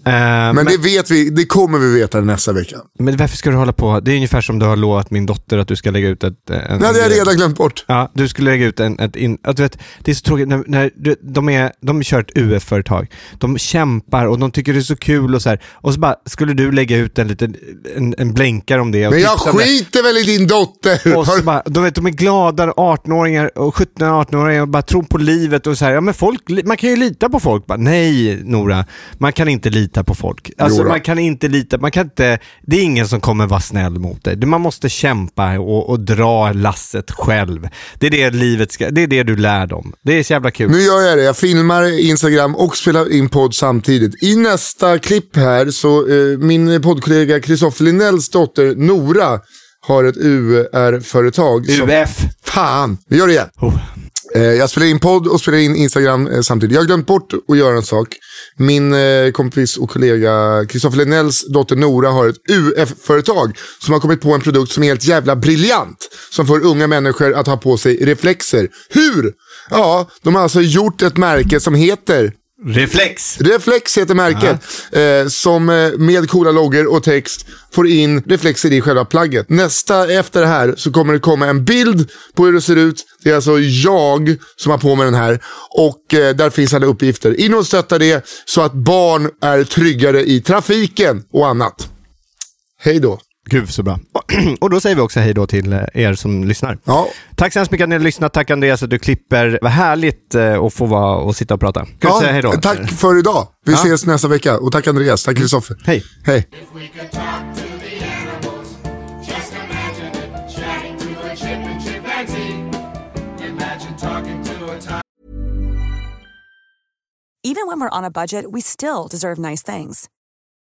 Eh, men, men det vet vi, det kommer vi veta nästa vecka. men varför ska du hålla på? Det är ungefär som du har lovat min dotter att du ska lägga ut ett... eh, En, Det hade jag redan glömt bort. Ja, du skulle lägga ut en, ett in, att du vet, det är så tråkigt när, när du, de, är, de kör ett UF-företag. De kämpar och de tycker det är så kul och så här. Och så bara, skulle du lägga ut en liten, en, en blänkare om det. Men jag skiter väl i din dotter. Och så bara, de, vet, de är glada 18-åringar och 17-18-åringar och bara tror på livet och så här, ja men folk, man kan ju lita på folk. Bara, Nej Nora, man kan inte lita på folk. Alltså man kan inte lita, man kan inte, det är ingen som kommer vara snäll mot dig. Man måste kämpa och, och dra lasset själv. Det är det livet ska, det är det du lär dem. Det är så jävla kul. Nu gör jag det. Jag filmar Instagram och spelar in podd samtidigt. I nästa klipp här så eh, min poddkollega Kristoffer Linnells dotter Nora har ett UR-företag. som- UF. Fan, vi gör det igen. Oh. Eh, jag spelar in podd och spelar in Instagram eh, samtidigt. Jag har glömt bort att göra en sak. Min eh, kompis och kollega Kristoffer Linnells dotter Nora har ett UF-företag som har kommit på en produkt som är helt jävla briljant. Som får unga människor att ha på sig reflexer. Hur? Ja, de har alltså gjort ett märke som heter Reflex. Reflex heter märket. Eh, som eh, med coola loggor och text får in reflexer i själva plagget. Nästa efter det här så kommer det komma en bild på hur det ser ut. Det är alltså jag som har på mig den här. Och eh, där finns alla uppgifter. In och stötta det så att barn är tryggare i trafiken och annat. Hej då. Gud så bra. Och då säger vi också hej då till eh, er som lyssnar. Ja. Tack så hemskt mycket att ni har lyssnat. Tack Andreas att du klipper. Vad härligt eh, att få vara och sitta och prata. Kan du Ja, säga hej då? tack för idag. Vi Ja. ses nästa vecka. Och tack Andreas. Tack Kristoffer. Hej. Hej. Even when we're on a budget, we still deserve nice things.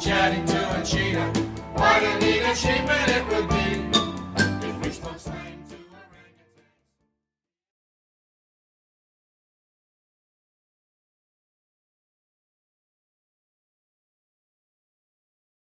Chatting to a cheetah. What a neat achievement it would be